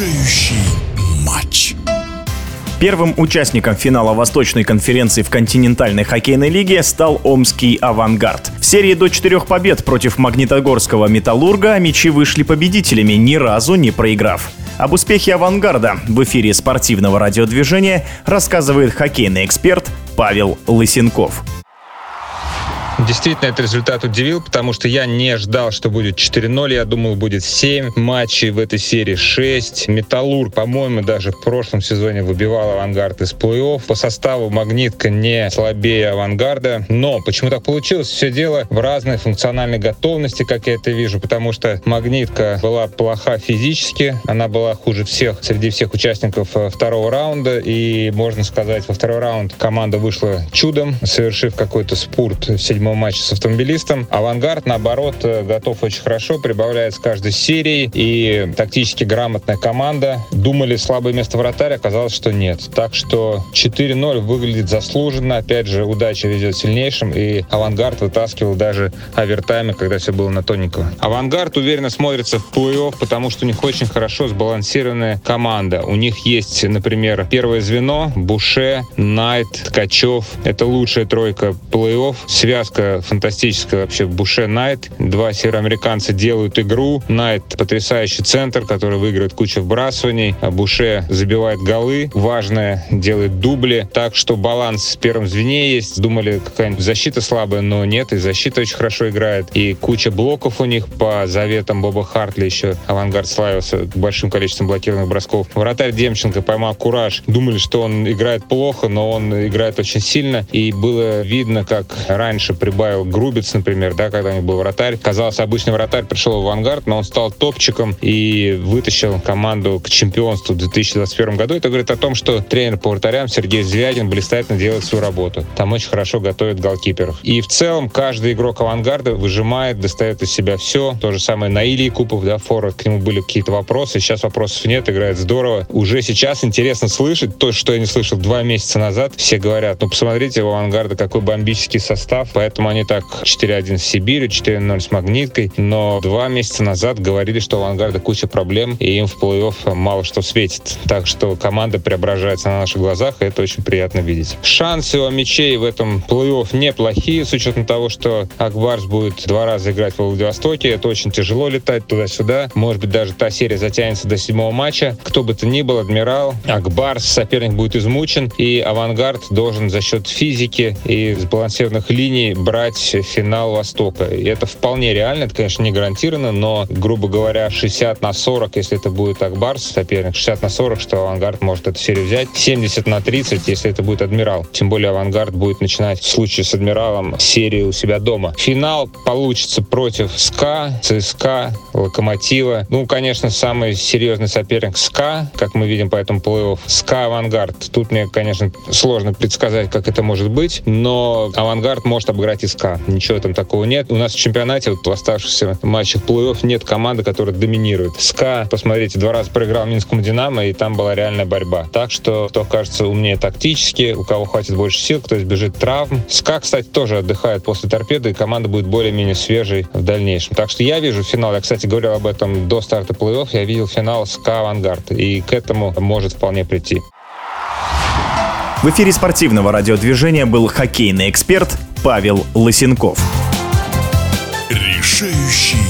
решающий матч. Первым участником финала Восточной конференции в континентальной хоккейной лиге стал Омский «Авангард». В серии до четырех побед против магнитогорского «Металлурга» мячи вышли победителями, ни разу не проиграв. Об успехе «Авангарда» в эфире спортивного радиодвижения рассказывает хоккейный эксперт Павел Лысенков. Действительно, этот результат удивил, потому что я не ждал, что будет 4-0. Я думал, будет 7 матчей в этой серии, 6. Металлург, по-моему, даже в прошлом сезоне выбивал авангард из плей-офф. По составу Магнитка не слабее авангарда. Но почему так получилось? Все дело в разной функциональной готовности, как я это вижу, потому что Магнитка была плоха физически, она была хуже всех среди всех участников э, второго раунда, и, можно сказать, во второй раунд команда вышла чудом, совершив какой-то спурт в седьмом седьмом матче с Автомобилистом. Авангард, наоборот, э, готов очень хорошо, прибавляет с каждой серией. И тактически грамотная команда. Думали слабое место вратаря, оказалось, что нет. Так что 4-0 выглядит заслуженно. Опять же, удача везет сильнейшим. И Авангард вытаскивал даже в овертайме, когда все было на тоненького. Авангард уверенно смотрится в плей-офф, потому что у них очень хорошо сбалансированная команда. У них есть, например, первое звено, Буше, Найт, Ткачев. Это лучшая тройка плей-офф. Связка Фантастика, фантастическая вообще Буше Найт. Два североамериканца делают игру. Найт потрясающий центр, который выигрывает кучу вбрасываний. А Буше забивает голы. Важное, делает дубли. Так что баланс в первом звене есть. Думали, какая-нибудь защита слабая, но нет. И защита очень хорошо играет. И куча блоков у них по заветам Боба Хартли еще. Авангард славился большим количеством блокированных бросков. Вратарь Демченко поймал кураж. Думали, что он играет плохо, но он играет очень сильно. И было видно, как раньше при прибавил Грубец, например, да, когда у них был вратарь. Казалось, обычный вратарь пришел в авангард, но он стал топчиком и вытащил команду к чемпионству в 2021 году. Это говорит о том, что тренер по вратарям Сергей Звягин блистательно делает свою работу. Там очень хорошо готовят голкиперов. И в целом каждый игрок авангарда выжимает, достает из себя все. То же самое на Ильи Купов, да, форвард, к нему были какие-то вопросы. Сейчас вопросов нет, играет здорово. Уже сейчас интересно слышать то, что я не слышал два месяца назад. Все говорят, ну посмотрите, у авангарда какой бомбический состав, поэтому Поэтому они так 4-1 с Сибирью, 4-0 с Магниткой. Но два месяца назад говорили, что у Авангарда куча проблем, и им в плей-офф мало что светит. Так что команда преображается на наших глазах, и это очень приятно видеть. Шансы у мячей в этом плей-офф неплохие, с учетом того, что Акбарс будет два раза играть в Владивостоке. Это очень тяжело летать туда-сюда. Может быть, даже та серия затянется до седьмого матча. Кто бы то ни был, Адмирал, Ак Барс, соперник будет измучен, и Авангард должен за счет физики и сбалансированных линий брать финал Востока. И это вполне реально, это, конечно, не гарантированно, но, грубо говоря, 60 на 40, если это будет Ак Барс соперник, 60 на 40, что Авангард может эту серию взять, 70 на 30, если это будет Адмирал. Тем более Авангард будет начинать в случае с Адмиралом серию у себя дома. Финал получится против СКА, ЦСКА, Локомотива. Ну, конечно, самый серьезный соперник СКА, как мы видим по этому плей-офф. СКА Авангард. Тут мне, конечно, сложно предсказать, как это может быть, но Авангард может обыграть играть СКА. Ничего там такого нет. У нас в чемпионате, вот в оставшихся матчах плей-офф нет команды, которая доминирует. СКА, посмотрите, два раза проиграл Минскому Динамо, и там была реальная борьба. Так что, кто кажется умнее тактически, у кого хватит больше сил, кто избежит травм. СКА, кстати, тоже отдыхает после Торпедо, и команда будет более-менее свежей в дальнейшем. Так что я вижу финал. Я, кстати, говорил об этом до старта плей-офф. Я видел финал СКА Авангард. И к этому может вполне прийти. В эфире спортивного радиодвижения был хоккейный эксперт Павел Лысенков. Решающий